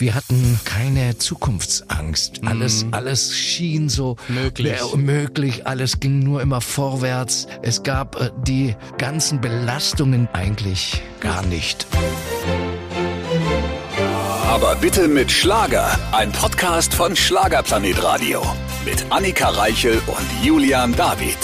Wir hatten keine Zukunftsangst. Alles, alles schien so Möglich. äh, möglich. Alles ging nur immer vorwärts. Es gab äh, die ganzen Belastungen eigentlich gar nicht. Aber bitte mit Schlager. Ein Podcast von Schlagerplanet Radio. Mit Annika Reichel und Julian David.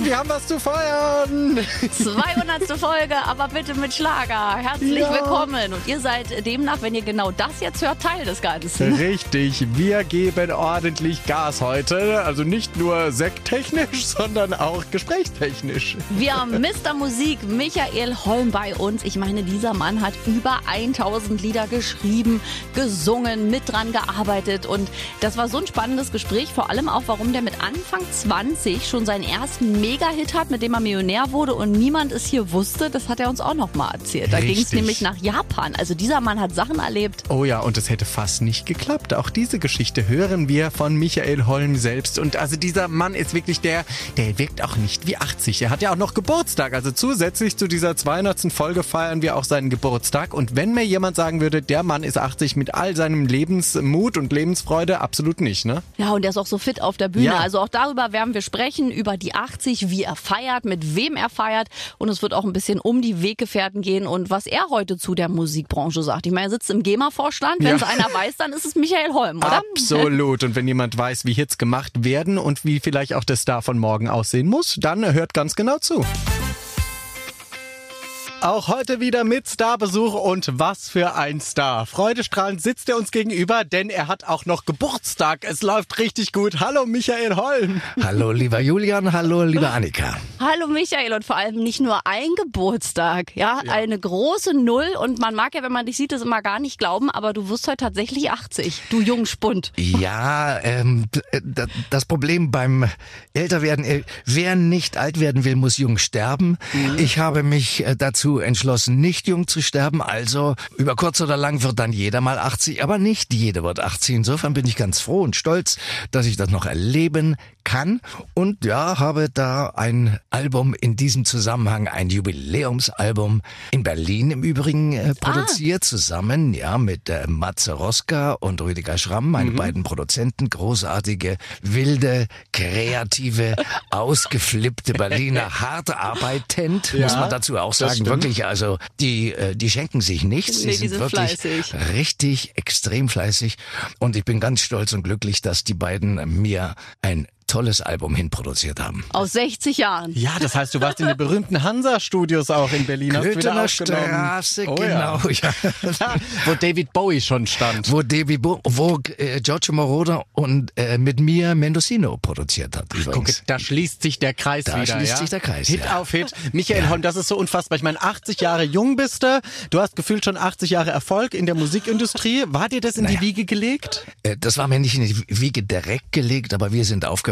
Wir haben was zu feiern. 200. Folge, aber bitte mit Schlager. Herzlich Ja. willkommen. Und ihr seid demnach, wenn ihr genau das jetzt hört, Teil des Ganzen. Richtig, wir geben ordentlich Gas heute. Also nicht nur sekttechnisch, sondern auch gesprächstechnisch. Wir haben Mr. Musik Michael Holm bei uns. Ich meine, dieser Mann hat über 1000 Lieder geschrieben, gesungen, mit dran gearbeitet. Und das war so ein spannendes Gespräch, vor allem auch, warum der mit Anfang 20 schon seinen ersten Mega-Hit hat, mit dem er Millionär wurde und niemand es hier wusste. Das hat er uns auch noch mal erzählt. Da ging es nämlich nach Japan. Also dieser Mann hat Sachen erlebt. Oh ja, und es hätte fast nicht geklappt. Auch diese Geschichte hören wir von Michael Holm selbst. Und also dieser Mann ist wirklich der, der wirkt auch nicht wie 80. Er hat ja auch noch Geburtstag. Also zusätzlich zu dieser 200. Folge feiern wir auch seinen Geburtstag. Und wenn mir jemand sagen würde, der Mann ist 80 mit all seinem Lebensmut und Lebensfreude, absolut nicht, ne? Ja, und der ist auch so fit auf der Bühne. Ja. Also auch darüber werden wir sprechen, über die 80, wie er feiert, mit wem er feiert. Und es wird auch ein bisschen um die Weggefährten gehen und was er heute zu der Musikbranche sagt. Ich meine, er sitzt im GEMA-Vorstand. Wenn Ja. es einer weiß, dann ist es Michael Holm, oder? Absolut. Und wenn jemand weiß, wie Hits gemacht werden und wie vielleicht auch der Star von morgen aussehen muss, dann hört ganz genau zu. Auch heute wieder mit Starbesuch und was für ein Star. Freudestrahlend sitzt er uns gegenüber, denn er hat auch noch Geburtstag. Es läuft richtig gut. Hallo Michael Holm. Hallo lieber Julian, hallo liebe Annika. Hallo Michael und vor allem nicht nur ein Geburtstag, ja, eine große Null und man mag ja, wenn man dich sieht, das immer gar nicht glauben, aber du wirst heute tatsächlich 80, du Jungspund. Ja, ähm, äh, das Problem beim Älterwerden, äh, wer nicht alt werden will, muss jung sterben. Ich habe mich äh, dazu entschlossen, nicht jung zu sterben. Also über kurz oder lang wird dann jeder mal 80, aber nicht jeder wird 80. Insofern bin ich ganz froh und stolz, dass ich das noch erleben kann. Und ja, habe da ein Album in diesem Zusammenhang, ein Jubiläumsalbum in Berlin im Übrigen äh, produziert, zusammen ja mit äh, Matze Roska und Rüdiger Schramm, meine beiden Produzenten, großartige, wilde, kreative, ausgeflippte Berliner, hart arbeitend, muss Ja, man dazu auch sagen. Wirklich, also die, äh, die schenken sich nichts. Nee, die die sind sind wirklich fleißig. richtig extrem fleißig. Und ich bin ganz stolz und glücklich, dass die beiden mir ein tolles Album hinproduziert haben. Aus 60 Jahren. Ja, das heißt, du warst in den berühmten Hansa-Studios auch in Berlin. Köthener. Straße, Oh genau. Ja. Ja. Wo David Bowie schon stand. Wo Davy Bo wo äh, Giorgio Moroder und äh, mit mir Mendocino produziert hat. Gucke, Übrigens. da schließt sich der Kreis Da wieder. schließt ja? sich der Kreis, Hit ja. auf Hit. Michael Holm, das ist so unfassbar. Ich meine, 80 Jahre jung bist du. Du hast gefühlt schon 80 Jahre Erfolg in der Musikindustrie. War dir das in die Naja. Wiege gelegt? Äh, Das war mir nicht in die Wiege direkt gelegt, aber wir sind aufgewachsen.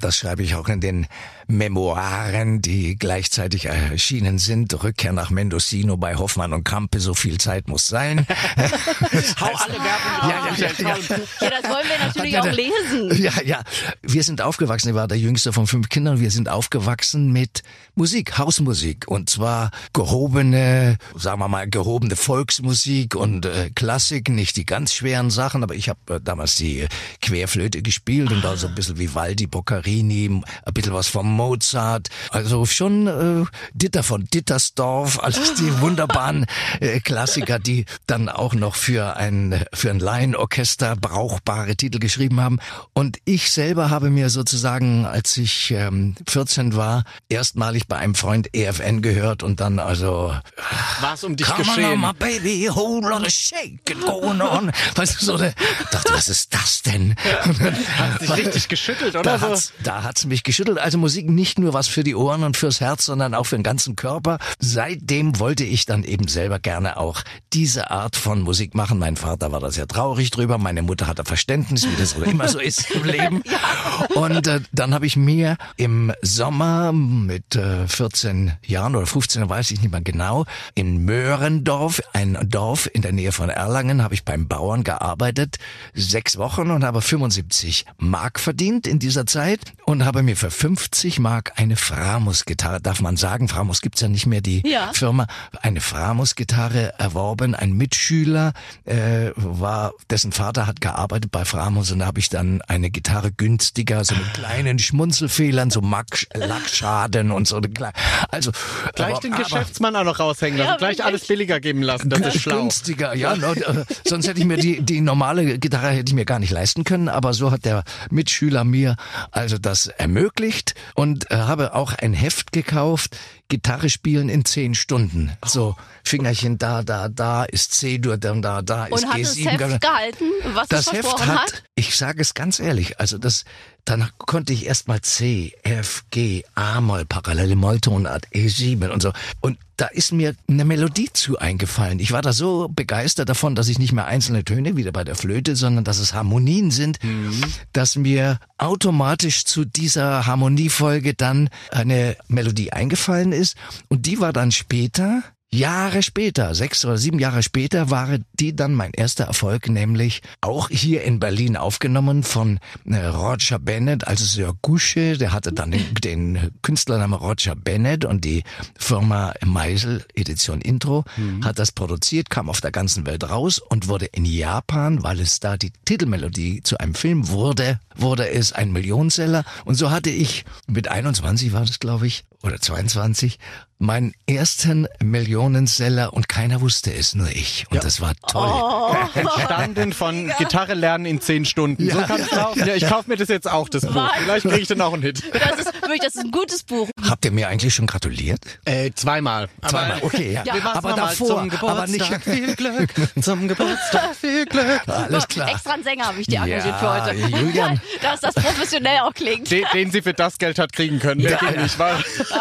Das schreibe ich auch in den Memoiren, die gleichzeitig erschienen sind. Rückkehr nach Mendocino bei Hoffmann und Krampe, so viel Zeit muss sein. Hau alle Werbung. Ja, ja, ja. Ja, das wollen wir natürlich Ja, auch lesen. Ja, ja. Wir sind aufgewachsen. Ich war der jüngste von fünf Kindern. Wir sind aufgewachsen mit Musik, Hausmusik. Und zwar gehobene, sagen wir mal, gehobene Volksmusik und äh, Klassik. Nicht die ganz schweren Sachen, aber ich habe äh, damals die Querflöte gespielt und da so ein bisschen Vivaldi, Boccherini, ein bisschen was von Mozart. Also schon äh, Ditter von Dittersdorf, alles die wunderbaren äh, Klassiker, die dann auch noch für ein, für ein Laienorchester brauchbare Titel geschrieben haben. Und ich selber habe mir sozusagen, als ich ähm, 14 war, erstmalig bei einem Freund EFN gehört und dann also Was um dich Come on, geschehen? my baby, whole lot of shaking going on. Weißt du, so eine, dachte, was ist das denn? Dann- Hat dich richtig geschüttelt, oder da hat's, da hat's mich geschüttelt. Also Musik nicht nur was für die Ohren und fürs Herz, sondern auch für den ganzen Körper. Seitdem wollte ich dann eben selber gerne auch diese Art von Musik machen. Mein Vater war da sehr traurig drüber. Meine Mutter hatte Verständnis, wie das immer so ist im Leben. Und äh, dann habe ich mir im Sommer mit äh, 14 Jahren oder 15, weiß ich nicht mehr genau, in Möhrendorf, ein Dorf in der Nähe von Erlangen, habe ich beim Bauern gearbeitet, sechs Wochen und habe 75 Mark verdient in in dieser Zeit und habe mir für 50 Mark eine Framus-Gitarre, darf man sagen, Framus gibt's ja nicht mehr, die Ja. Firma, eine Framus-Gitarre erworben. Ein Mitschüler äh, war, dessen Vater hat gearbeitet bei Framus und da habe ich dann eine Gitarre günstiger, so mit kleinen Schmunzelfehlern, so Mack, Lackschaden und so. eine Also Gleich aber- den aber- Geschäftsmann auch noch raushängen lassen. Ja, gleich alles billiger geben lassen. Das ist schlau. Günstiger, ja. no, äh, sonst hätte ich mir die, die normale Gitarre hätte ich mir gar nicht leisten können. Aber so hat der Mitschüler mir also das ermöglicht und äh, habe auch ein Heft gekauft. Gitarre spielen in zehn Stunden. So Fingerchen da, da, da ist C-Dur, dann da, da ist Und hat das G7. Heft gehalten, was Das es Heft hat, hat? ich sage es ganz ehrlich, also das, dann konnte ich erstmal C, F, G, A-Moll, parallele Molltonart, E7 und so. Und da ist mir eine Melodie zu eingefallen. Ich war da so begeistert davon, dass ich nicht mehr einzelne Töne, wieder bei der Flöte, sondern dass es Harmonien sind, dass mir automatisch zu dieser Harmoniefolge dann eine Melodie eingefallen ist. Und die war dann später Jahre später, sechs oder sieben Jahre später, war die dann mein erster Erfolg, nämlich auch hier in Berlin aufgenommen von äh, Roger Bennett, also Sir Gusche, der hatte dann den, den Künstlernamen Roger Bennett und die Firma Meisel Edition Intro hat das produziert, kam auf der ganzen Welt raus und wurde in Japan, weil es da die Titelmelodie zu einem Film wurde, wurde es ein Millionenseller. Und so hatte ich mit 21 war das glaube ich oder 22 meinen ersten Millionenseller und keiner wusste es, nur ich. Und das war toll. Oh. Entstanden von Gitarre lernen in zehn Stunden. So Ja. kann es laufen. Ja, ich kaufe mir das jetzt auch, das Buch. Wahnsinn. Vielleicht kriege ich dann auch einen Hit. Das ist, wirklich, das ist ein gutes Buch. Habt ihr mir eigentlich schon gratuliert? Äh, zweimal. Aber Zweimal, okay, ja. Ja. Wir aber davor, zum aber Geburtstag nicht. viel Glück. Zum Geburtstag viel Glück. Alles klar. Extra einen Sänger habe ich dir Ja, engagiert für heute. Julian. Dass das professionell auch klingt. Den, den sie für das Geld hat kriegen können. Der ging nicht, weil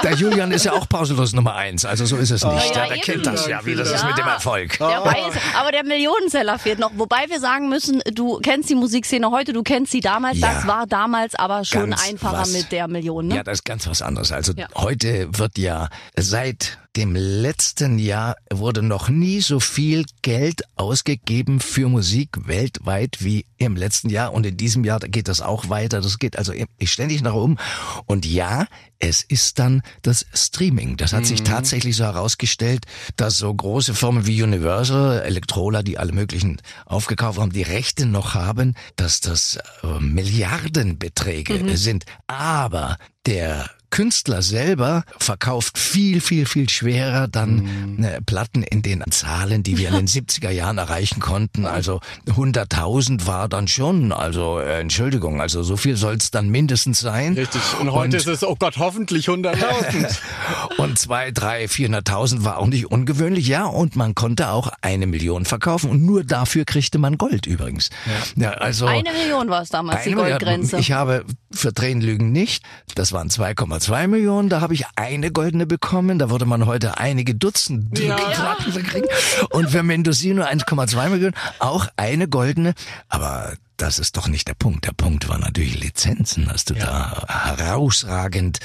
Der Julian ist ja auch pausenlos Nummer eins, also so ist es nicht. ja, Ja, der kennt das ja, wie das ist mit dem Erfolg. Der weiß, aber der Millionenseller fehlt noch. Wobei wir sagen müssen, du kennst die Musikszene heute, du kennst sie damals. Ja. Das war damals aber schon Ganz einfacher was. mit der Million. Ne? Ja, das ist ganz was anderes. Also Ja. heute wird ja seit dem letzten Jahr wurde noch nie so viel Geld ausgegeben für Musik weltweit wie im letzten Jahr und in diesem Jahr geht das auch weiter. Das geht also ständig nach oben. Und ja, es ist dann das Streaming. Das hat sich tatsächlich so herausgestellt, dass so große Firmen wie Universal, Electrola, die alle möglichen aufgekauft haben, die Rechte noch haben, dass das äh, Milliardenbeträge sind. Aber der Künstler selber verkauft viel, viel, viel schwerer dann äh, Platten in den Zahlen, die wir in den 70er Jahren erreichen konnten. Also 100.000 war dann schon, also äh, Entschuldigung, also so viel soll es dann mindestens sein. Richtig. Und heute ist es, oh Gott, hoffentlich 100.000. Und zwei, drei, vierhunderttausend war auch nicht ungewöhnlich, ja. Und man konnte auch eine Million verkaufen und nur dafür kriegte man Gold übrigens. Ja, also Eine Million war es damals, die. Goldgrenze. Ich habe für Tränenlügen nicht. Das waren 2,2 Millionen. Da habe ich eine goldene bekommen. Da würde man heute einige Dutzend Ja. Kriegen. Und für Mendocino 1,2 Millionen auch eine goldene. Aber das ist doch nicht der Punkt. Der Punkt war natürlich Lizenzen. Hast du da herausragend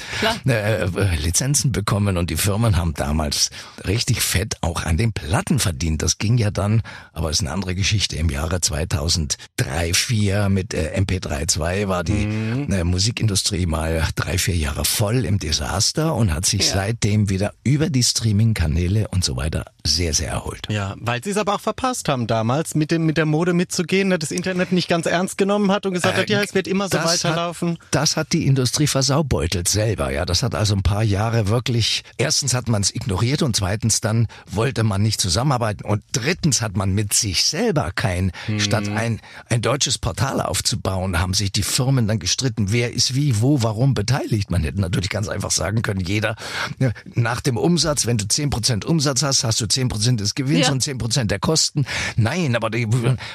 äh, äh, Lizenzen bekommen und die Firmen haben damals richtig fett auch an den Platten verdient. Das ging ja dann, aber ist eine andere Geschichte. Im Jahre 2003, 4 mit äh, MP3.2 war die äh, Musikindustrie mal drei, vier Jahre voll im Desaster und hat sich seitdem wieder über die Streaming-Kanäle und so weiter sehr, sehr erholt. Ja, weil sie es aber auch verpasst haben damals, mit dem mit der Mode mitzugehen, ne, das Internet nicht ganz ernst genommen hat und gesagt hat, ja, es wird immer so Äh, weiterlaufen. Hat, das hat die Industrie versaubeutelt selber. Ja, das hat also ein paar Jahre wirklich. Erstens hat man es ignoriert und zweitens dann wollte man nicht zusammenarbeiten und drittens hat man mit sich selber kein. Statt ein ein deutsches Portal aufzubauen, haben sich die Firmen dann gestritten, wer ist wie, wo, warum beteiligt. Man hätte natürlich ganz einfach sagen können, jeder ja, nach dem Umsatz, wenn du 10% Umsatz hast, hast du 10% des Gewinns Ja. und 10% der Kosten. Nein, aber die,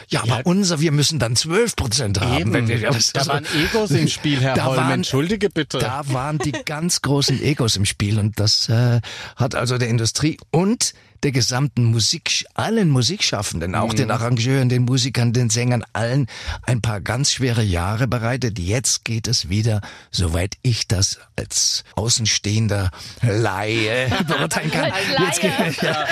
ja, aber unser, wir müssen dann 12% haben. Eben. Wenn wir, Da waren Egos im Spiel, Herr Da Holm. waren- Entschuldige bitte. Da waren die ganz großen Egos im Spiel und das äh, hat also der Industrie und der gesamten Musik, allen Musikschaffenden, auch den Arrangeuren, den Musikern, den Sängern, allen ein paar ganz schwere Jahre bereitet. Jetzt geht es wieder, soweit ich das als Außenstehender Laie beurteilen kann. Jetzt geht, ja,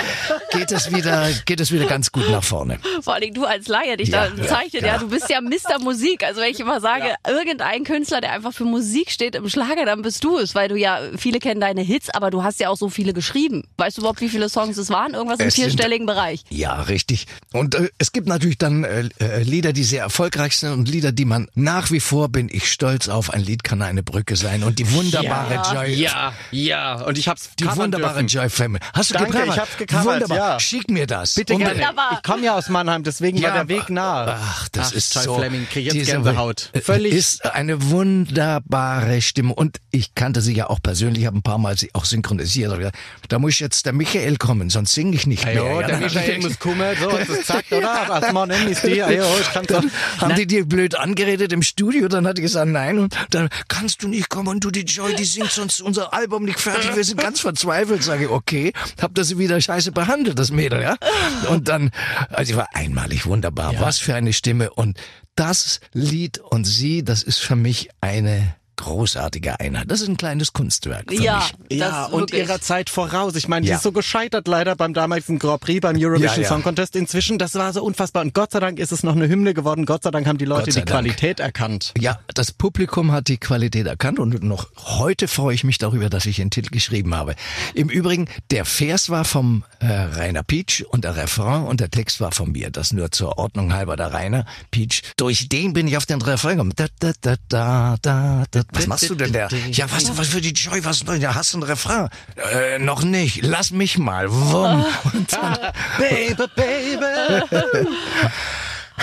geht es wieder, geht es wieder ganz gut nach vorne. Vor allem du als Laie dich Ja, da zeichnet, ja. ja. Du bist ja Mr. Musik. Also wenn ich immer sage, irgendein Künstler, der einfach für Musik steht im Schlager, dann bist du es, weil du ja, viele kennen deine Hits, aber du hast ja auch so viele geschrieben. Weißt du überhaupt, wie viele Songs es waren? Irgendwas im Es sind- vierstelligen Bereich. Ja, richtig. Und äh, es gibt natürlich dann äh, äh, Lieder, die sehr erfolgreich sind und Lieder, die man nach wie vor bin ich stolz auf. Ein Lied kann eine Brücke sein und die wunderbare Joy. Ja, ja. Und ich hab's Die wunderbare dürfen. Joy Family. Hast du Danke, gecovert? ich hab's gecovert, Wunderbar. ja. Schick mir das. Bitte Unbedingt. gerne. Wunderbar. Ich komme ja aus Mannheim, deswegen war der Weg nah. Ach, das Ach, ist Joy so. Fleming, diese- Gänsehaut. äh, Völlig. Ist eine wunderbare Stimme und ich kannte sie ja auch persönlich, habe ein paar Mal sie auch synchronisiert. Da muss jetzt der Michael kommen, sonst singe ich nicht mehr. Jo, Ja, der dann Michael haben muss kommen, so du es gesagt, oder? Was man nennt, ist die, jo, ich kann's doch. Haben die dir blöd angeredet im Studio? Dann hat die gesagt, nein. Und dann kannst du nicht kommen und du die Joy, die singt sonst unser Album nicht fertig. Wir sind ganz verzweifelt. Sage ich, okay. Hab das sie wieder scheiße behandelt, das Mädel, ja. Und dann, also ich war einmalig wunderbar. Was für eine Stimme. Und das Lied und sie, das ist für mich eine großartige Einheit. Das ist ein kleines Kunstwerk für Ja, mich. Ja, das und wirklich. ihrer Zeit voraus. Ich meine, die Ja. ist so gescheitert leider beim damaligen Grand Prix, beim Eurovision Ja, ja. Song Contest. Inzwischen, das war so unfassbar. Und Gott sei Dank ist es noch eine Hymne geworden. Gott sei Dank haben die Leute die Dank. Qualität erkannt. Ja, das Publikum hat die Qualität erkannt und noch heute freue ich mich darüber, dass ich den Titel geschrieben habe. Im Übrigen, der Vers war vom äh, Rainer Pietsch und der Refrain und der Text war von mir. Das nur zur Ordnung halber der Rainer Pietsch. Durch den bin ich auf den Refrain gekommen. Da, da, da, da, da, da. Was machst du denn da? Ja, was, was für die Joy, was ja, hast du einen Refrain? Äh, noch nicht. Lass mich mal. Wumm. Baby, baby.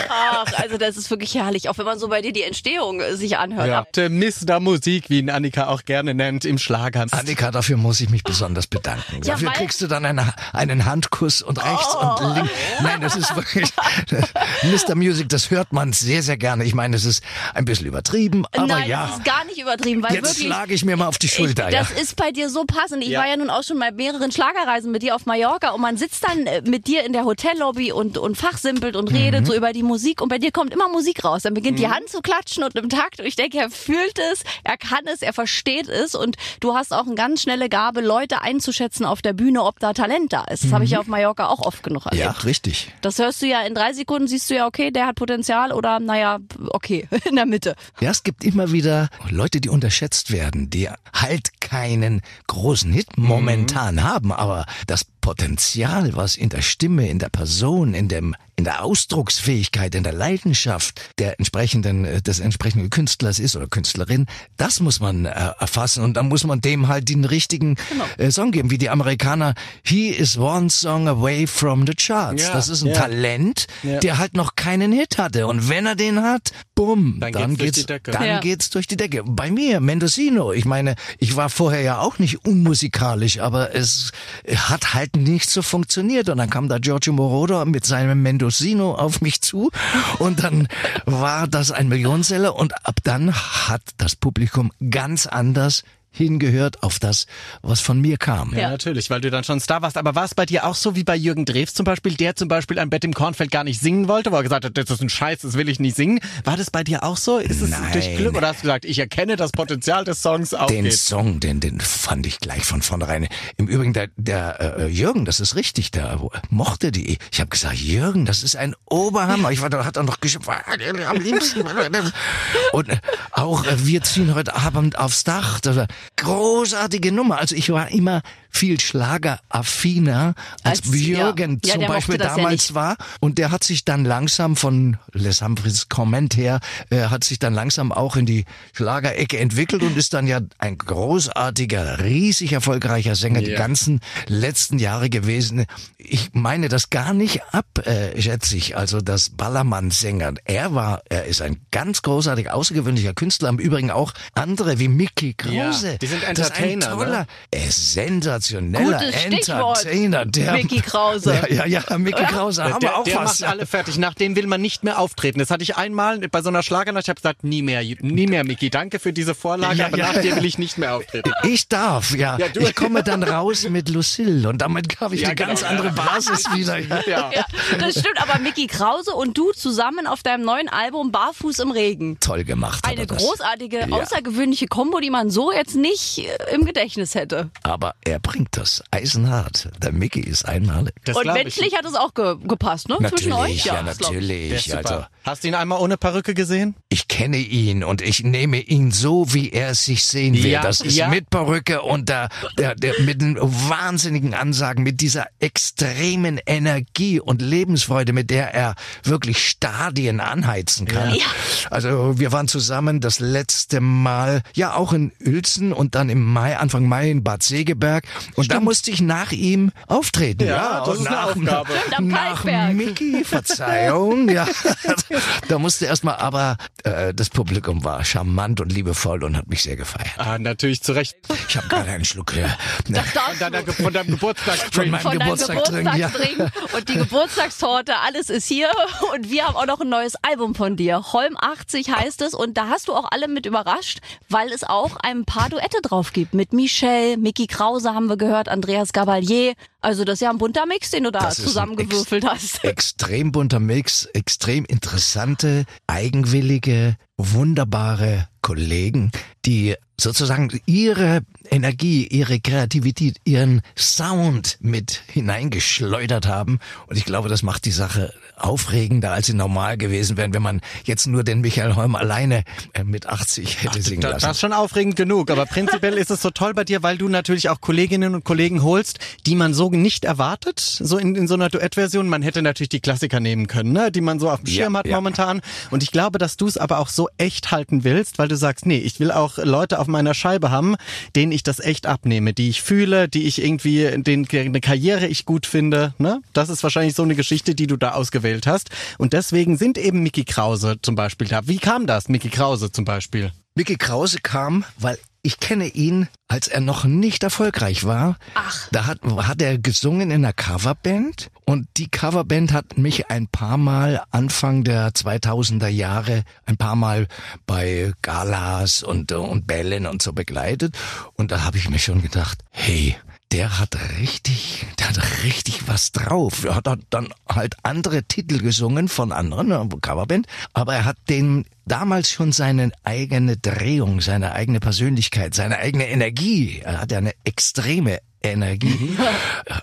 Ach, also das ist wirklich herrlich, auch wenn man so bei dir die Entstehung äh, sich anhört. Ja. Der Mr. Musik, wie ihn Annika auch gerne nennt, im Schlager. Annika, dafür muss ich mich besonders bedanken. Ja, dafür kriegst du dann eine, einen Handkuss und rechts Oh. und links. Nein, das ist wirklich, Mr. Music, das hört man sehr, sehr gerne. Ich meine, es ist ein bisschen übertrieben, aber Nein, ja. das ist gar nicht übertrieben, weil Jetzt wirklich. schlage ich mir mal auf die Schulter, ich, ja. das ist bei dir so passend. Ich Ja. war ja nun auch schon bei mehreren Schlagerreisen mit dir auf Mallorca und man sitzt dann äh, mit dir in der Hotellobby und, und fachsimpelt und redet Mhm. so über die Musik und bei dir kommt immer Musik raus. Dann beginnt die Hand zu klatschen und im Takt. Und ich denke, er fühlt es, er kann es, er versteht es und du hast auch eine ganz schnelle Gabe, Leute einzuschätzen auf der Bühne, ob da Talent da ist. Das habe ich ja auf Mallorca auch oft genug erlebt. Mhm. Ja, richtig. Das hörst du ja in drei Sekunden, siehst du ja, okay, der hat Potenzial oder naja, okay, in der Mitte. Ja, es gibt immer wieder Leute, die unterschätzt werden, die halt keinen großen Hit momentan haben, aber das Potenzial, was in der Stimme, in der Person, in dem, in der Ausdrucksfähigkeit, in der Leidenschaft der entsprechenden, äh, des entsprechenden Künstlers ist oder Künstlerin, das muss man äh, erfassen und dann muss man dem halt den richtigen äh, Song geben, wie die Amerikaner. He is one song away from the charts. Ja, das ist ein ja. Talent, Ja. der halt noch keinen Hit hatte und wenn er den hat, bumm, Dann dann, geht's durch geht's, die Decke. dann Ja. geht's durch die Decke. Bei mir, Mendocino, ich meine, ich war vorher ja auch nicht unmusikalisch, aber es hat halt nicht so funktioniert. Und dann kam da Giorgio Moroder mit seinem Mendocino auf mich zu und dann war das ein Millionenseller und ab dann hat das Publikum ganz anders hingehört auf das, was von mir kam. Ja, Ja. natürlich, weil du dann schon Star warst. Aber war es bei dir auch so wie bei Jürgen Drews zum Beispiel, der zum Beispiel am Bett im Kornfeld gar nicht singen wollte, wo er gesagt hat, das ist ein Scheiß, das will ich nicht singen. War das bei dir auch so? Ist es Nein. durch Glück oder hast du gesagt, ich erkenne das Potenzial des Songs auf Den geht's? Song, den, den fand ich gleich von vornherein. Im Übrigen, der, der äh, Jürgen, das ist richtig, der mochte die. Ich habe gesagt, Jürgen, das ist ein Oberhammer. Ich war, da hat er noch geschimpft, am liebsten. Und äh, auch äh, wir ziehen heute Abend aufs Dach. Das großartige Nummer. Also ich war immer viel schlageraffiner als, Als- Jürgen ja. Ja, zum mochte Beispiel ja damals nicht. war. Und der hat sich dann langsam von Les Humphreys Comment her, äh, hat sich dann langsam auch in die Schlagerecke entwickelt und ist dann ja ein großartiger, riesig erfolgreicher Sänger die Ja. ganzen letzten Jahre gewesen. Ich meine das gar nicht abschätzig, also das Ballermann-Sänger. Er war, er ist ein ganz großartiger, außergewöhnlicher Künstler. Im Übrigen auch andere wie Mickey Krause. Ja, die sind Das ist ein Entertainer, ne? toller, er ist sensationell. Sensationeller Gutes Stichwort. Entertainer. Der, Mickey Krause. Ja, ja, ja Mickey Krause, haben der wir auch der was. macht alle fertig. Nach dem will man nicht mehr auftreten. Das hatte ich einmal bei so einer Schlagernacht. Ich habe gesagt, nie mehr, nie mehr, Mickey. Danke für diese Vorlage, Ja, aber ja. nach dir will ich nicht mehr auftreten. Ich darf, ja. Ja, du- ich komme dann raus mit Lucille und damit habe ich Ja, eine ganz genau, andere ja. Basis wieder. Ja. Ja. Ja, das stimmt, aber Mickey Krause und du zusammen auf deinem neuen Album Barfuß im Regen. Toll gemacht. Eine das. großartige, Ja. außergewöhnliche Kombo, die man so jetzt nicht äh, im Gedächtnis hätte. Aber er bringt das eisenhart. Der Mickey ist einmalig. Das Und glaub ich. menschlich hat es auch ge gepasst, ne? Zwischen euch? Natürlich, ja. Der natürlich. ist super. Also, Hast du ihn einmal ohne Perücke gesehen? ich kenne ihn und ich nehme ihn so, wie er sich sehen will. Ja, das ist ja. mit Perücke und der, der, der, mit den wahnsinnigen Ansagen, mit dieser extremen Energie und Lebensfreude, mit der er wirklich Stadien anheizen kann. Ja. Also wir waren zusammen das letzte Mal, ja auch in Uelzen und dann im Mai, Anfang Mai in Bad Segeberg. Und da musste ich nach ihm auftreten. Ja, das und ist eine nach, Aufgabe. Stimmt, am nach. Mickey, Verzeihung, ja. Da musste erstmal, aber äh, das Publikum war charmant und liebevoll und hat mich sehr gefeiert. Ah, natürlich zu Recht. Ich habe gerade einen Schluck äh, Von, deiner, von deinem Geburtstag. von meinem Von deinem Geburtstag trinken. Ja. Geburtstagsdrink und die Geburtstagstorte, alles ist hier. Und wir haben auch noch ein neues Album von dir. Holm 80 heißt es. Und da hast du auch alle mit überrascht, weil es auch ein paar Duette drauf gibt. Mit Michelle, Mickey Krause haben wir gehört, Andreas Gabalier. Also das ist ja ein bunter Mix, den du da Das zusammengewürfelt hast. Extrem bunter Mix, extrem interessante, eigenwillige, wunderbare Kollegen, die sozusagen ihre Energie, ihre Kreativität, ihren Sound mit hineingeschleudert haben. Und ich glaube, das macht die Sache aufregender, als sie normal gewesen wären, wenn man jetzt nur den Michael Holm alleine äh, mit 80 hätte singen Da, lassen. das ist schon aufregend genug, aber prinzipiell ist es so toll bei dir, weil du natürlich auch Kolleginnen und Kollegen holst, die man so nicht erwartet, so in, in so einer Duettversion. Man hätte natürlich die Klassiker nehmen können, ne? die man so auf dem Ja, Schirm hat ja. momentan. Und ich glaube, dass du es aber auch so echt halten willst, weil du sagst, nee, ich will auch Leute auf meiner Scheibe haben, denen ich das echt abnehme, die ich fühle, die ich irgendwie, den, eine Karriere ich gut finde. Ne? Das ist wahrscheinlich so eine Geschichte, die du da ausgewählt hast. Und deswegen sind eben Mickey Krause zum Beispiel da. Wie kam das, Mickey Krause zum Beispiel? Mickey Krause kam, weil ich kenne ihn, als er noch nicht erfolgreich war. Ach. Da hat, hat er gesungen in einer Coverband und die Coverband hat mich ein paar Mal Anfang der 2000er Jahre ein paar Mal bei Galas und, und Bällen und so begleitet und da habe ich mir schon gedacht, hey, der hat richtig, der hat richtig was drauf. Er hat dann halt andere Titel gesungen von anderen, eine Coverband, aber er hat den damals schon seine eigene Drehung, seine eigene Persönlichkeit, seine eigene Energie. Er hat ja eine extreme Energie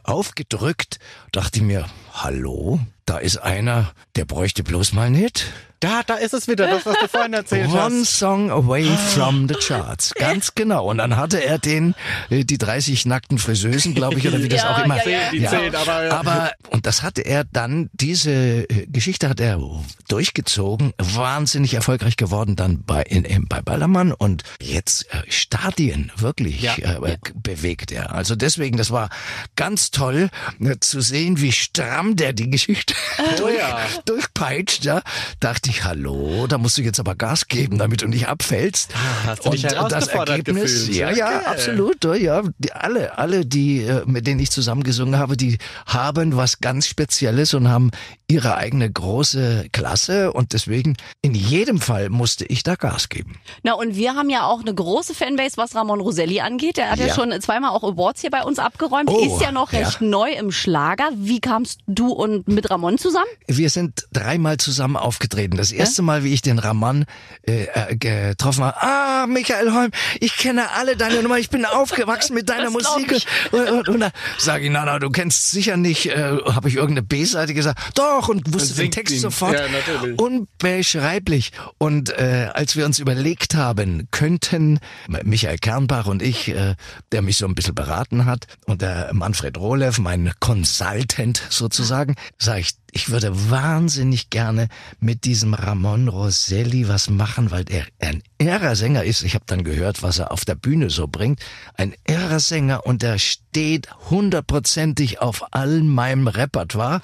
aufgedrückt. Dachte ich mir, hallo, da ist einer, der bräuchte bloß mal nicht. Da, da ist es wieder, das, was du vorhin erzählt One hast. Song Away from the Charts. Ganz genau. Und dann hatte er den, äh, die 30 nackten Friseusen, glaube ich, oder wie das Ja, auch immer. ja, ja. Die zehn, aber, ja. aber, und das hatte er dann, diese äh, Geschichte hat er durchgezogen, wahnsinnig erfolgreich geworden dann bei, in, in, bei Ballermann und jetzt äh, Stadien wirklich Ja. äh, bewegt er. Also deswegen, das war ganz toll äh, zu sehen, wie stramm der die Geschichte durch, ja. durchpeitscht. Ja. Dachte ich, hallo, da musst du jetzt aber Gas geben, damit du nicht abfällst. hast du dich und äh, das Ergebnis, gefühlt. ja, ja, Okay. absolut, ja, ja. Die, alle, alle, die, äh, mit denen ich zusammengesungen habe, die haben was ganz Spezielles und haben ihre eigene große Klasse und deswegen in jedem Fall musste ich da Gas geben. Na, und wir haben ja auch eine große Fanbase, was Ramon Roselli angeht. Der hat ja, Ja. schon zweimal auch Awards hier bei uns abgeräumt. Oh, ist ja noch ja. recht neu im Schlager. Wie kamst du und mit Ramon zusammen? Wir sind dreimal zusammen aufgetreten. Das erste Mal, wie ich den Raman äh, äh, getroffen habe. Ah, Michael Holm, ich kenne alle deine Nummer. Ich bin aufgewachsen mit deiner Das Musik. Und, und, und dann sage ich, na, na, du kennst sicher nicht. Äh, habe ich irgendeine B-Seite gesagt? Doch, und wusste den Text ihn. sofort. Ja, natürlich. Unbeschreiblich. Und äh, als wir uns überlegt haben, könnten Michael Kernbach und ich, äh, der mich so ein bisschen beraten hat, und der Manfred Rohlev, mein Consultant sozusagen, sage ich, ich würde wahnsinnig gerne mit diesem Ramon Roselli was machen, weil er ein irrer Sänger ist. Ich habe dann gehört, was er auf der Bühne so bringt. Ein irrer Sänger und der steht hundertprozentig auf all meinem Repertoire.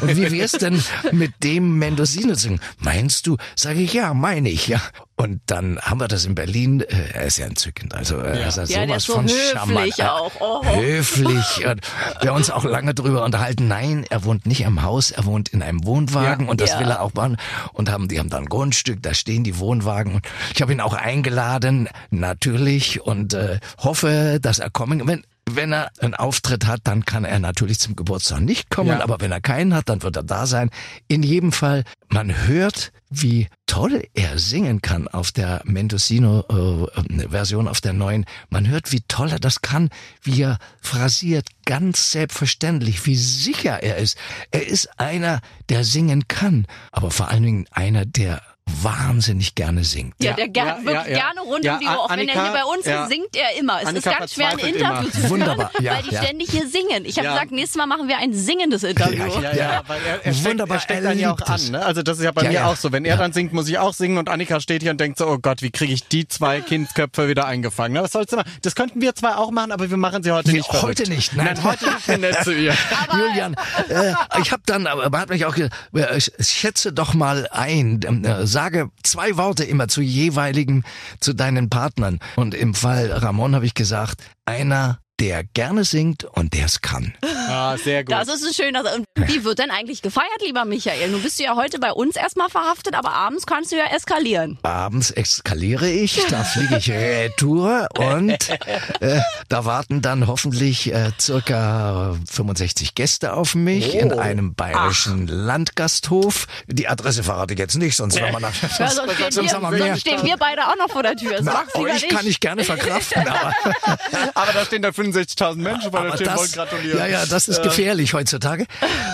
Und wie wär's denn mit dem Mendocino singen? Meinst du? Sage ich, ja, meine ich, ja. Und dann haben wir das in Berlin. Äh, er ist ja entzückend. Also er ist ja Ja, der sowas ist so von höflich charmant. auch. Oh. Höflich. Und wir haben uns auch lange drüber unterhalten. Nein, er wohnt nicht am Haus, er wohnt in einem Wohnwagen und das Ja. will er auch bauen. Und haben, die haben da ein Grundstück, da stehen die Wohnwagen. Und ich habe ihn auch eingeladen, natürlich, und äh, hoffe, dass er kommen. Wenn wenn er einen Auftritt hat, dann kann er natürlich zum Geburtstag nicht kommen, Ja. aber wenn er keinen hat, dann wird er da sein. In jedem Fall, man hört, wie toll er singen kann auf der Mendocino-Version, auf der neuen. Man hört, wie toll er das kann, wie er phrasiert, ganz selbstverständlich, wie sicher er ist. Er ist einer, der singen kann, aber vor allen Dingen einer, der wahnsinnig gerne singt. Ja, Ja, der ger ja, wirklich ja, ja. gerne rund Ja, um die Uhr. Auch wenn er Annika, hier bei uns ja. ist, singt er immer. Es Annika ist ganz schwer, ein Interview immer. zu führen, Wunderbar, ja, weil die ja. ständig hier singen. Ich habe Ja. gesagt, nächstes Mal machen wir ein singendes Interview. Ja, Ja, ja, weil er, er steckt, Wunderbar, er steckt er dann ja auch an. Ne? Also das ist ja bei Ja, mir ja. auch so. Wenn er dann singt, muss ich auch singen und Annika steht hier und denkt so, oh Gott, wie kriege ich die zwei Kindsköpfe wieder eingefangen? Na, was sollst du machen? Das könnten wir zwar auch machen, aber wir machen sie heute Wir- nicht verrückt. heute nicht, nein. Nein, heute nicht nett zu ihr. Julian, äh, ich habe dann, aber man hat mich auch, äh, sch- schätze doch mal ein, ähm, äh, sage zwei Worte immer zu jeweiligen, zu deinen Partnern. Und im Fall Ramon habe ich gesagt, einer, der gerne singt und der es kann. Ah, sehr gut. Das ist ein schöner. Und wie wird denn eigentlich gefeiert, lieber Michael? Du bist ja heute bei uns erstmal verhaftet, aber abends kannst du ja eskalieren. Abends eskaliere ich, da fliege ich retour und äh, da warten dann hoffentlich äh, circa 65 Gäste auf mich in einem bayerischen Landgasthof. Die Adresse verrate ich jetzt nicht, sonst haben wir, nach, Ja, sonst, stehen sonst haben wir sonst stehen wir beide auch noch vor der Tür. Das Na, du euch nicht. kann ich gerne verkraften, aber aber da stehen da 65.000 Menschen vor der das, gratulieren. ja, ja, das ist gefährlich heutzutage.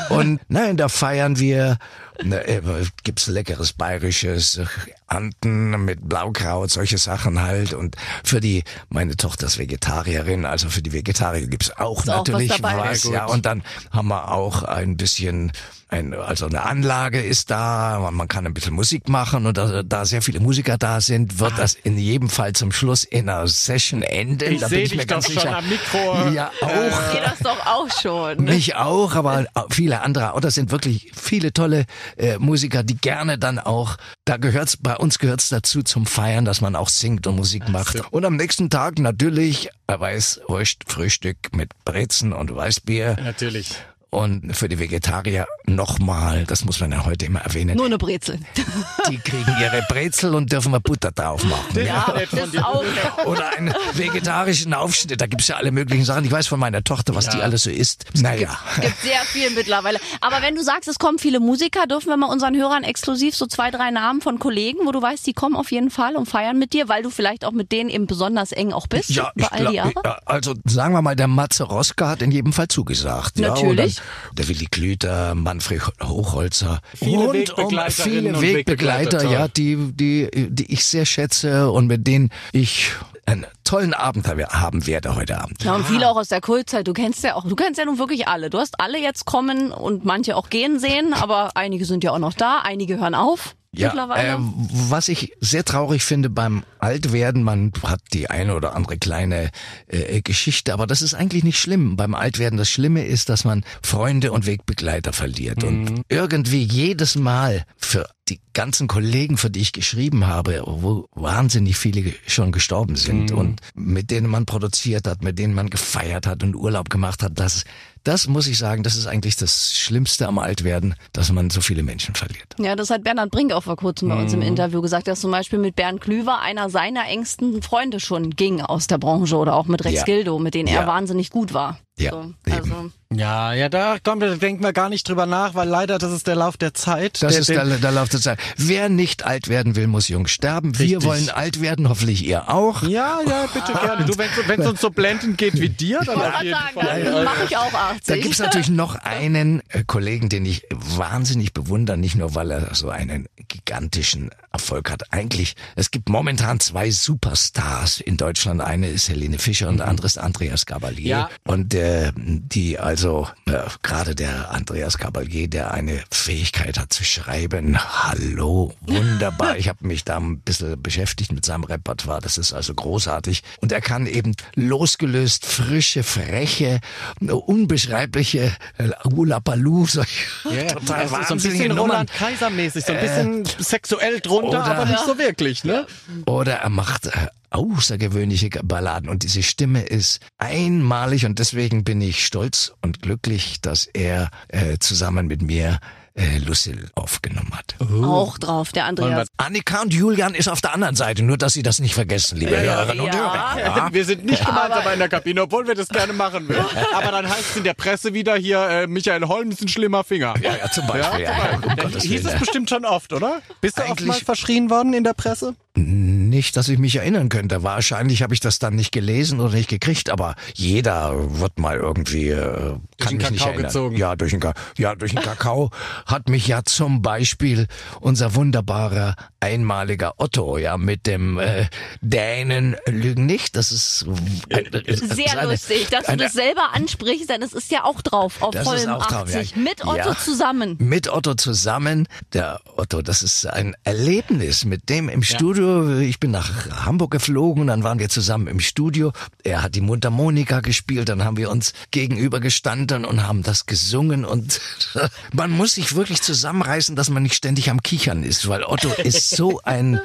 Und nein, da feiern wir, ne, äh, gibt's leckeres bayerisches äh, Anten mit Blaukraut, solche Sachen halt. Und für die, meine Tochter ist Vegetarierin, also für die Vegetarier gibt's auch Ist auch was natürlich dabei. was. Gut. ja, und dann haben wir auch ein bisschen ein, also eine Anlage ist da, man- man kann ein bisschen Musik machen und da, da sehr viele Musiker da sind, wird das in jedem Fall zum Schluss in einer Session enden. Ich da seh bin ich dich mir ganz doch schon sicher. am Mikro. Ja, auch. Geht das doch auch schon. Mich auch, aber viele andere. Und das sind wirklich viele tolle äh, Musiker, die gerne dann auch, da gehört's, bei uns gehört's dazu zum Feiern, dass man auch singt und Musik macht. Und am nächsten Tag natürlich äh, Weißwurst, Frühstück mit Brezen und Weißbier. Natürlich. Und für die Vegetarier nochmal, das muss man ja heute immer erwähnen, Nur eine Brezel. die kriegen ihre Brezel und dürfen wir Butter drauf machen. Ja, von das auch. Oder einen vegetarischen Aufschnitt. Da gibt's ja alle möglichen Sachen. Ich weiß von meiner Tochter, was die alles so isst. Naja. gibt sehr viel mittlerweile. Aber wenn du sagst, es kommen viele Musiker, dürfen wir mal unseren Hörern exklusiv so zwei, drei Namen von Kollegen, wo du weißt, die kommen auf jeden Fall und feiern mit dir, weil du vielleicht auch mit denen eben besonders eng auch bist Ja, über ich all die Jahre? glaub, ja, also sagen wir mal, der Matze Roska hat in jedem Fall zugesagt. Natürlich. Ja, und dann der Willi Klüter, Manfred Hochholzer. Viele rund um Wegbegleiterinnen viele und Wegbegleiter, Wegbegleiter, ja, die, die, die ich sehr schätze und mit denen ich einen tollen Abend habe- haben werde heute Abend. Ja, und viele auch aus der Kultzeit. Du kennst ja auch, du kennst ja nun wirklich alle. Du hast alle jetzt kommen und manche auch gehen sehen, aber einige sind ja auch noch da, einige hören auf mittlerweile. äh, was ich sehr traurig finde beim Altwerden, man hat die eine oder andere kleine äh, Geschichte, aber das ist eigentlich nicht schlimm. Beim Altwerden das Schlimme ist, dass man Freunde und Wegbegleiter verliert und irgendwie jedes Mal für die ganzen Kollegen, für die ich geschrieben habe, wo wahnsinnig viele schon gestorben sind und mit denen man produziert hat, mit denen man gefeiert hat und Urlaub gemacht hat, das, das muss ich sagen, das ist eigentlich das Schlimmste am Altwerden, dass man so viele Menschen verliert. Ja, das hat Bernhard Brink auch vor kurzem bei uns im Interview gesagt, dass zum Beispiel mit Bernd Klüver einer seiner engsten Freunde schon ging aus der Branche oder auch mit Rex Ja. Gildo, mit denen er Ja. wahnsinnig gut war. Ja, So, also. Ja, ja, da kommt, da denken wir gar nicht drüber nach, weil leider das ist der Lauf der Zeit. Das der, ist der, der Lauf der Zeit. Wer nicht alt werden will, muss jung sterben. Wir Richtig. wollen alt werden, hoffentlich ihr auch. Ja, ja, bitte gerne. Du, wenn es uns so blendend geht wie dir, dann auf jeden sagen, Fall. dann mache ich auch 80. Da gibt's natürlich noch einen äh, Kollegen, den ich wahnsinnig bewundere, nicht nur weil er so einen gigantischen Erfolg hat. Eigentlich, es gibt momentan zwei Superstars in Deutschland. Eine ist Helene Fischer und der andere ist Andreas Gabalier. Ja. Und äh, die also, äh, gerade der Andreas Gabalier, der eine Fähigkeit hat zu schreiben. Hallo, wunderbar. Ich habe mich da ein bisschen beschäftigt mit seinem Repertoire. Das ist also großartig. Und er kann eben losgelöst frische, freche, unbeschreibliche äh, Ulapalu, solche Ja, total ist so ein wahnsinnige bisschen Nummern. Roland Kaiser mäßig, so ein bisschen sexuell drunter, oder- aber nicht so wirklich, ne? Oder er macht äh, außergewöhnliche Balladen und diese Stimme ist einmalig und deswegen bin ich stolz und glücklich, dass er äh, zusammen mit mir äh, Lucille aufgenommen hat. Auch drauf, der Andreas. Annika und Julian ist auf der anderen Seite, nur dass Sie das nicht vergessen, liebe Hörerinnen und ja. Hörer. Ja? Wir sind nicht gemeinsam in der Kabine, obwohl wir das gerne machen würden. Aber dann heißt es in der Presse wieder hier, äh, Michael Holm ist ein schlimmer Finger. Ja, ja, zum Beispiel. Ja, ja, um Dann Gottes hieß Willen. es bestimmt schon oft, oder? Bist du Eigentlich- oftmals verschrien worden in der Presse? Nicht, dass ich mich erinnern könnte. Wahrscheinlich habe ich das dann nicht gelesen oder nicht gekriegt, aber jeder wird mal irgendwie äh, kann den mich nicht Kakao erinnern. gezogen. Ja, durch den, Ka ja, durch den Kakao hat mich ja zum Beispiel unser wunderbarer einmaliger Otto, ja, mit dem äh, Dänen lügen nicht. Das ist äh, äh, Sehr eine- lustig, dass du eine- das selber ansprichst, denn es ist ja auch drauf auf Das ist Holm auch drauf, 80 ja. mit Otto Ja. zusammen. Mit Otto zusammen. Der Otto, das ist ein Erlebnis mit dem im Studio. Ich bin nach Hamburg geflogen, dann waren wir zusammen im Studio. Er hat die Mundharmonika gespielt, dann haben wir uns gegenüber gestanden und haben das gesungen und man muss sich wirklich zusammenreißen, dass man nicht ständig am Kichern ist, weil Otto ist so ein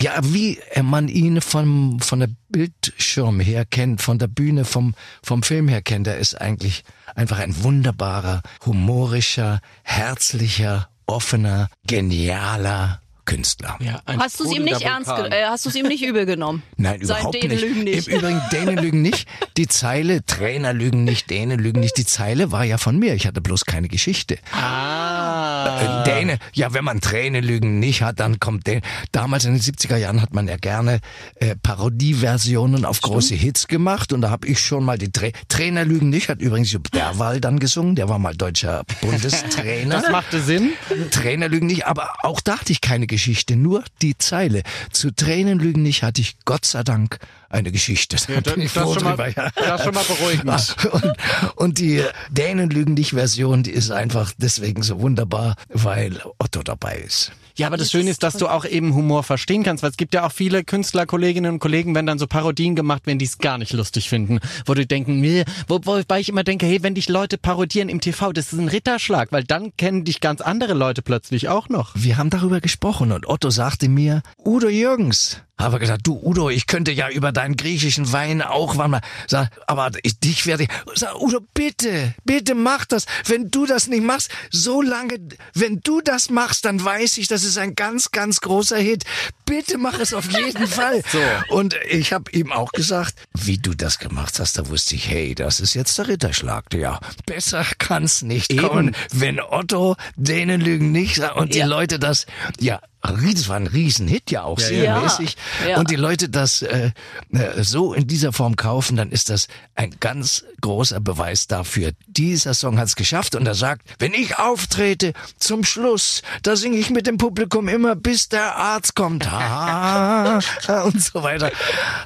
ja, wie man ihn vom, von der Bildschirm her kennt, von der Bühne, vom, vom Film her kennt, er ist eigentlich einfach ein wunderbarer, humorischer, herzlicher, offener, genialer Künstler. Ja, ein Hast du es ihm nicht ernst, äh, hast du es ihm nicht übel genommen? Nein, überhaupt Dänen nicht. lügen nicht. Im Übrigen, Dänen lügen nicht. Die Zeile, Trainer lügen nicht, Dänen lügen nicht. Die Zeile war ja von mir. Ich hatte bloß keine Geschichte. Ah. Äh, Däne, ja, wenn man Tränen lügen nicht hat, dann kommt Däne. Damals in den 70er Jahren hat man ja gerne äh, Parodieversionen auf große Hits gemacht und da habe ich schon mal die Trä Trainer lügen nicht, hat übrigens Jupp Derwal dann gesungen, der war mal deutscher Bundestrainer. Das machte Sinn. Tränen lügen nicht, aber auch da hatte ich keine Geschichte, nur die Zeile. Zu Tränen lügen nicht hatte ich Gott sei Dank eine Geschichte. Da das- bin ich das froh schon mal- drüber, ja. das schon mal beruhigend. Und, und die Dänen lügen nicht Version, die ist einfach deswegen so wunderbar, weil Otto dabei ist. Ja, aber das Schöne ist, dass du auch eben Humor verstehen kannst, weil es gibt ja auch viele Künstler, Kolleginnen und Kollegen, wenn dann so Parodien gemacht werden, die es gar nicht lustig finden, wo du denken, nee, wo, wobei ich immer denke, hey, wenn dich Leute parodieren im TV, das ist ein Ritterschlag, weil dann kennen dich ganz andere Leute plötzlich auch noch. Wir haben darüber gesprochen und Otto sagte mir, Udo Jürgens. Habe gesagt, du Udo, ich könnte ja über deinen griechischen Wein auch wann mal, sag, aber ich, dich werde ich, sag, Udo, bitte, bitte mach das. Wenn du das nicht machst, so lange, wenn du das machst, dann weiß ich, das ist ein ganz, ganz großer Hit. Bitte mach es auf jeden Fall. So. Und ich habe ihm auch gesagt, wie du das gemacht hast, da wusste ich, hey, das ist jetzt der Ritterschlag. Ja, besser kann's nicht Eben. kommen, wenn Otto denen lügen nicht und die Ja. Leute das, ja, das war ein Riesenhit ja auch, sehr ja. mäßig. Ja. Und die Leute das äh, äh, so in dieser Form kaufen, dann ist das ein ganz großer Beweis dafür. Dieser Song hat's geschafft und er sagt, wenn ich auftrete zum Schluss, da singe ich mit dem Publikum immer, bis der Arzt kommt. Ah, und so weiter.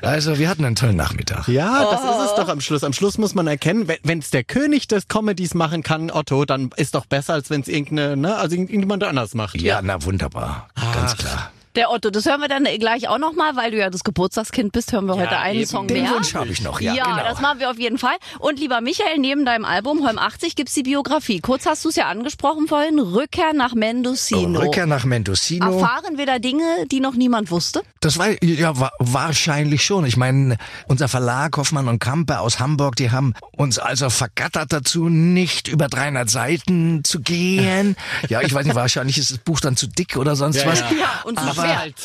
Also wir hatten einen tollen Nachmittag. Ja, das ist es doch am Schluss. Am Schluss muss man erkennen, wenn es der König des Comedies machen kann, Otto, dann ist doch besser, als wenn es irgendeine, ne, also irgendjemand anders macht. Ja, na wunderbar. Ganz klar. Der Otto, das hören wir dann gleich auch nochmal, weil du ja das Geburtstagskind bist, hören wir heute einen eben. Song Den mehr. Wunsch habe ich noch, ja, Ja, genau. das machen wir auf jeden Fall. Und lieber Michael, neben deinem Album Holm 80 gibt's die Biografie. Kurz hast du es ja angesprochen vorhin, Rückkehr nach Mendocino. Rückkehr nach Mendocino. Erfahren wir da Dinge, die noch niemand wusste? Das war ja wa wahrscheinlich schon. Ich meine, unser Verlag Hoffmann und Kampe aus Hamburg, die haben uns also vergattert dazu, nicht über 300 Seiten zu gehen. Ja, ich weiß nicht, wahrscheinlich ist das Buch dann zu dick oder sonst was. Ja, und zu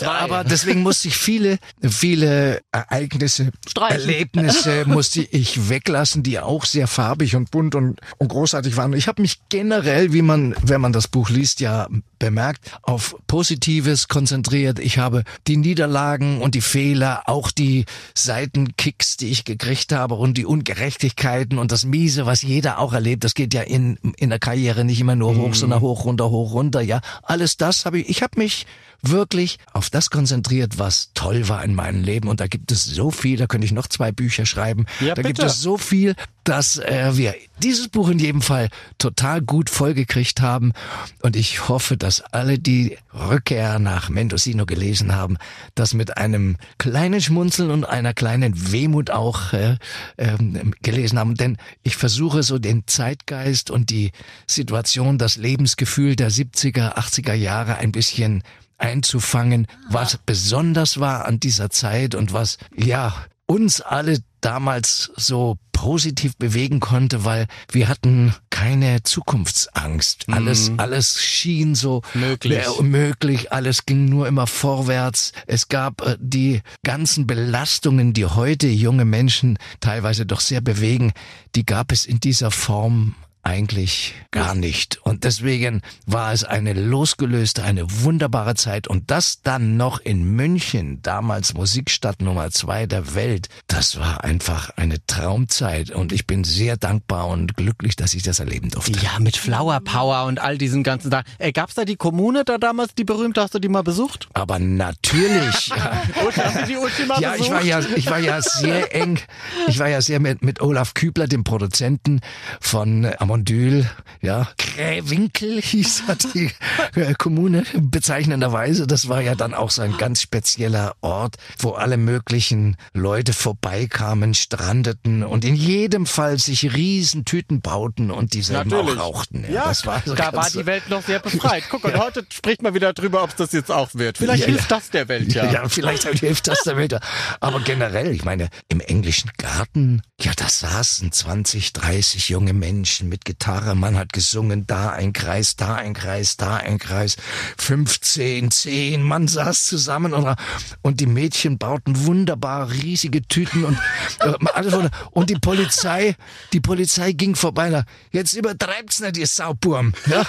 Aber aber, deswegen musste ich viele, viele Ereignisse, Streichen. Erlebnisse musste ich weglassen, die auch sehr farbig und bunt und, und großartig waren. Ich habe mich generell, wie man, wenn man das Buch liest, ja bemerkt, auf Positives konzentriert. Ich habe die Niederlagen und die Fehler, auch die Seitenkicks, die ich gekriegt habe und die Ungerechtigkeiten und das Miese, was jeder auch erlebt. Das geht ja in, in der Karriere nicht immer nur hoch, sondern hoch, runter, hoch, runter. Ja, alles das habe ich, ich habe mich wirklich auf das konzentriert, was toll war in meinem Leben. Und da gibt es so viel, da könnte ich noch zwei Bücher schreiben. Ja, da gibt bitte. es so viel, dass äh, wir dieses Buch in jedem Fall total gut vollgekriegt haben. Und ich hoffe, dass alle, die Rückkehr nach Mendocino gelesen haben, das mit einem kleinen Schmunzeln und einer kleinen Wehmut auch äh, ähm, gelesen haben. Denn ich versuche so den Zeitgeist und die Situation, das Lebensgefühl der 70er, 80er Jahre ein bisschen einzufangen, was besonders war an dieser Zeit und was, ja, uns alle damals so positiv bewegen konnte, weil wir hatten keine Zukunftsangst. Alles, alles schien so Möglich. äh, möglich. Alles ging nur immer vorwärts. Es gab äh, die ganzen Belastungen, die heute junge Menschen teilweise doch sehr bewegen, die gab es in dieser Form eigentlich gar nicht. Und deswegen war es eine losgelöste, eine wunderbare Zeit. Und das dann noch in München, damals Musikstadt Nummer zwei der Welt, das war einfach eine Traumzeit. Und ich bin sehr dankbar und glücklich, dass ich das erleben durfte. Ja, mit Flower Power und all diesen ganzen Sachen. Äh, gab's da die Kommune da damals, die berühmte, hast du die mal besucht? Aber natürlich. Und hast du die Ultima Ja, ich war ja, ich war ja sehr eng. Ich war ja sehr mit, mit Olaf Kübler, dem Produzenten von äh, Amondyl, ja, Krähwinkel hieß ja die äh, Kommune bezeichnenderweise. Das war ja dann auch so ein ganz spezieller Ort, wo alle möglichen Leute vorbeikamen, strandeten und in jedem Fall sich Riesentüten bauten und dieselben Natürlich. auch rauchten. Ja, das war so da war die Welt noch sehr befreit. Guck, und heute spricht man wieder drüber, ob es das jetzt auch wird. Vielleicht Ja, hilft ja. das der Welt ja. Ja, vielleicht hilft das der Welt. Aber generell, ich meine, im englischen Garten, ja, da saßen 20, 30 junge Menschen mit Gitarre. Man hat gesungen, da ein Kreis, da ein Kreis, da ein Kreis. 15, 10, man saß zusammen und, und die Mädchen bauten wunderbar riesige Tüten und äh, alles und die Polizei, die Polizei ging vorbei. Na, jetzt übertreibt's nicht, ihr Sauburm. Ja?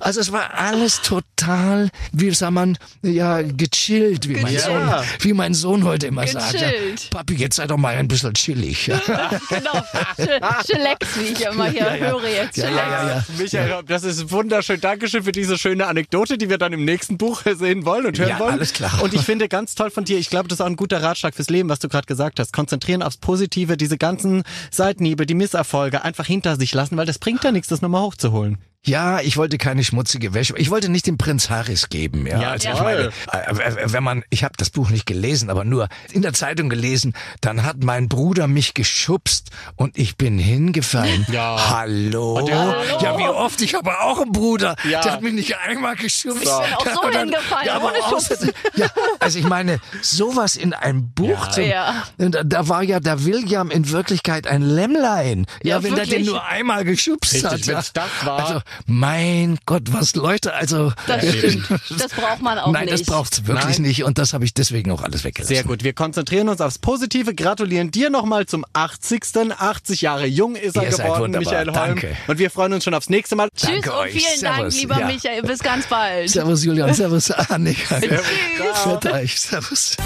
Also es war alles total, wie sagt man, ja, gechillt, wie mein Gechillt. Sohn, wie mein Sohn heute immer sagt. Ja, Gechillt. Papi, jetzt sei doch mal ein bisschen chillig. Ja, genau. Ch- Chillax, wie ich immer hier Ja, ja. Höre jetzt. ja, ja, ja. ja. Michael, das ist wunderschön. Dankeschön für diese schöne Anekdote, die wir dann im nächsten Buch sehen wollen und hören Ja, wollen. alles klar. Und ich finde ganz toll von dir, ich glaube, das ist auch ein guter Ratschlag fürs Leben, was du gerade gesagt hast. Konzentrieren aufs Positive, diese ganzen Seitenhiebe, die Misserfolge einfach hinter sich lassen, weil das bringt ja nichts, das nochmal hochzuholen. Ja, ich wollte keine schmutzige Wäsche. Ich wollte nicht dem Prinz Harris geben. Ja, Ja, also toll. ich meine, äh, äh, wenn man, ich habe das Buch nicht gelesen, aber nur in der Zeitung gelesen, dann hat mein Bruder mich geschubst und ich bin hingefallen. Ja. Hallo. der- Ja, wie oft? Ich habe auch einen Bruder. Ja. Der hat mich nicht einmal geschubst. Ich bin auch so Und hingefallen, aber ohne außerdem- Ja, also ich meine, sowas in ein Buch zu, Ja. da, da war ja der William in Wirklichkeit ein Lämmlein. Ja, Ja, wenn der den wirklich. nur einmal geschubst Richtig, hat. wenn's ja. das war. Also, mein Gott, was Leute, also. Das stimmt. Das braucht man auch Nein, nicht. das braucht's wirklich Nein. nicht und das habe ich deswegen auch alles weggelassen. Sehr gut, wir konzentrieren uns aufs Positive, gratulieren dir nochmal zum 80. 80 Jahre jung ist er Ihr seid geworden, wunderbar, Michael Holm. danke. Und wir freuen uns schon aufs nächste Mal. Tschüss Danke und euch. vielen Servus. Dank, lieber Ja. Michael. Bis ganz bald. Servus Julian, servus Annika. Tschüss. Hört euch, servus.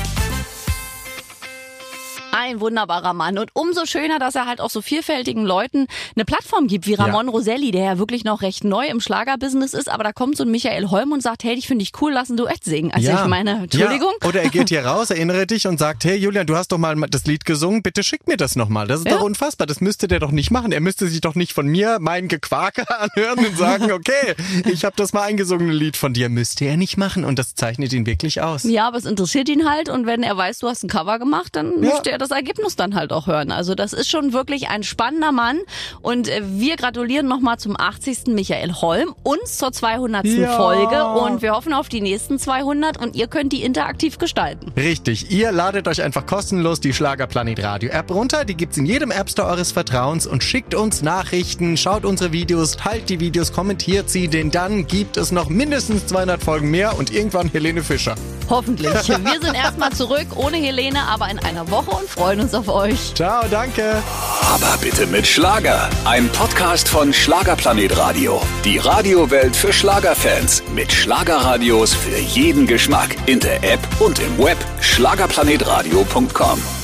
Ein wunderbarer Mann und umso schöner, dass er halt auch so vielfältigen Leuten eine Plattform gibt, wie Ramon Roselli, der ja wirklich noch recht neu im Schlagerbusiness ist, aber da kommt so ein Michael Holm und sagt, hey, dich finde ich cool, lass ein Duett singen. Also ich meine, Entschuldigung. Ja. Oder er geht hier raus, erinnere dich und sagt, hey Julian, du hast doch mal das Lied gesungen, bitte schick mir das nochmal. Das ist Ja. doch unfassbar, das müsste der doch nicht machen. Er müsste sich doch nicht von mir mein Gequake anhören und sagen, okay, ich habe das mal eingesungene Lied von dir. Müsste er nicht machen und das zeichnet ihn wirklich aus. Ja, aber es interessiert ihn halt und wenn er weiß, du hast ein Cover gemacht, dann Ja. möchte er das Ergebnis dann halt auch hören. Also das ist schon wirklich ein spannender Mann und äh, wir gratulieren nochmal zum 80. Michael Holm, uns zur 200. Ja. Folge und wir hoffen auf die nächsten 200 und ihr könnt die interaktiv gestalten. Richtig, ihr ladet euch einfach kostenlos die Schlagerplanet Radio App runter, die gibt's in jedem App Store eures Vertrauens und schickt uns Nachrichten, schaut unsere Videos, teilt die Videos, kommentiert sie, denn dann gibt es noch mindestens 200 Folgen mehr und irgendwann Helene Fischer. Hoffentlich. Wir sind erstmal zurück ohne Helene, aber in einer Woche und freuen uns auf euch. Ciao, danke. Aber bitte mit Schlager. Ein Podcast von Schlagerplanet Radio. Die Radiowelt für Schlagerfans. Mit Schlagerradios für jeden Geschmack. In der App und im Web. Schlagerplanetradio.com.